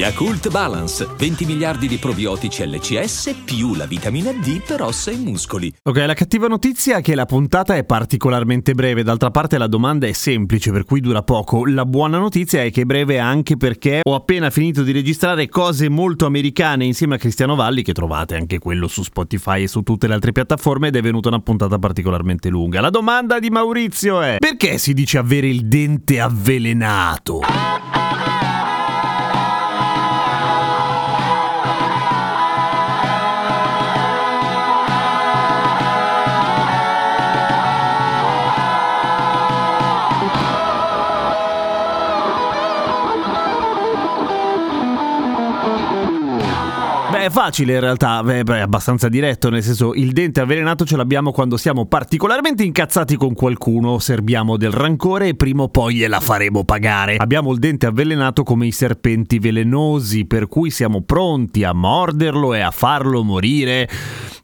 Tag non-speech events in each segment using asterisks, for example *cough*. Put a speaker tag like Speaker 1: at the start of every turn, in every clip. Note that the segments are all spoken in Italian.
Speaker 1: Yakult Balance, 20 miliardi di probiotici LCS più la vitamina D per ossa e muscoli.
Speaker 2: Ok, la cattiva notizia è che la puntata è particolarmente breve, d'altra parte la domanda è semplice, per cui dura poco. La buona notizia è che è breve anche perché ho appena finito di registrare cose molto americane insieme a Cristiano Valli, che trovate anche quello su Spotify e su tutte le altre piattaforme, ed è venuta una puntata particolarmente lunga. La domanda di Maurizio è: perché si dice avere il dente avvelenato? Beh, è facile in realtà, beh, è abbastanza diretto, nel senso il dente avvelenato ce l'abbiamo quando siamo particolarmente incazzati con qualcuno, serbiamo del rancore e prima o poi gliela faremo pagare. Abbiamo il dente avvelenato come i serpenti velenosi, per cui siamo pronti a morderlo e a farlo morire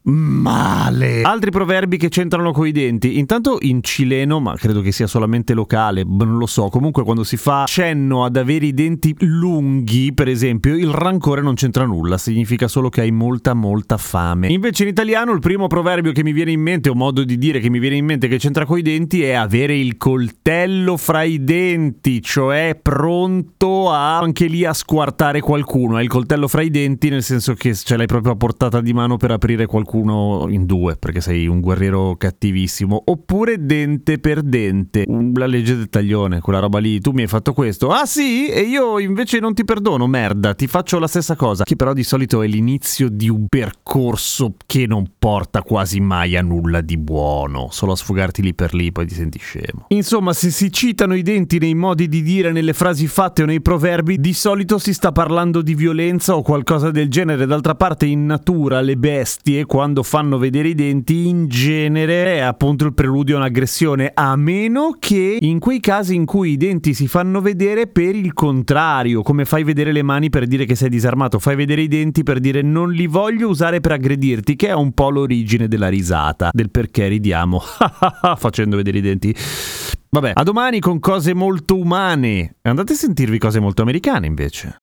Speaker 2: male. Altri proverbi che c'entrano coi denti. Intanto in cileno, ma credo che sia solamente locale, non lo so. Comunque quando si fa cenno ad avere i denti lunghi, per esempio, il rancore non c'entra nulla, significa solo che hai molta molta fame. Invece in italiano il primo proverbio che mi viene in mente, o modo di dire che mi viene in mente che c'entra coi denti è avere il coltello fra i denti, cioè pronto a anche lì a squartare qualcuno. Hai il coltello fra i denti nel senso che ce l'hai proprio a portata di mano per aprire qualcuno qualcuno in due perché sei un guerriero cattivissimo oppure dente per dente. La legge del taglione quella roba lì tu mi hai fatto questo. Ah sì? E io invece non ti perdono merda ti faccio la stessa cosa. Che però di solito è l'inizio di un percorso che non porta quasi mai a nulla di buono. Solo a sfogarti lì per lì poi ti senti scemo. Insomma se si citano i denti nei modi di dire nelle frasi fatte o nei proverbi di solito si sta parlando di violenza o qualcosa del genere. D'altra parte in natura le bestie quando quando fanno vedere i denti in genere è appunto il preludio a un'aggressione, a meno che in quei casi in cui i denti si fanno vedere per il contrario, come fai vedere le mani per dire che sei disarmato, fai vedere i denti per dire non li voglio usare per aggredirti, che è un po' l'origine della risata, del perché ridiamo *laughs* facendo vedere i denti. Vabbè, a domani con cose molto umane. Andate a sentirvi cose molto americane invece.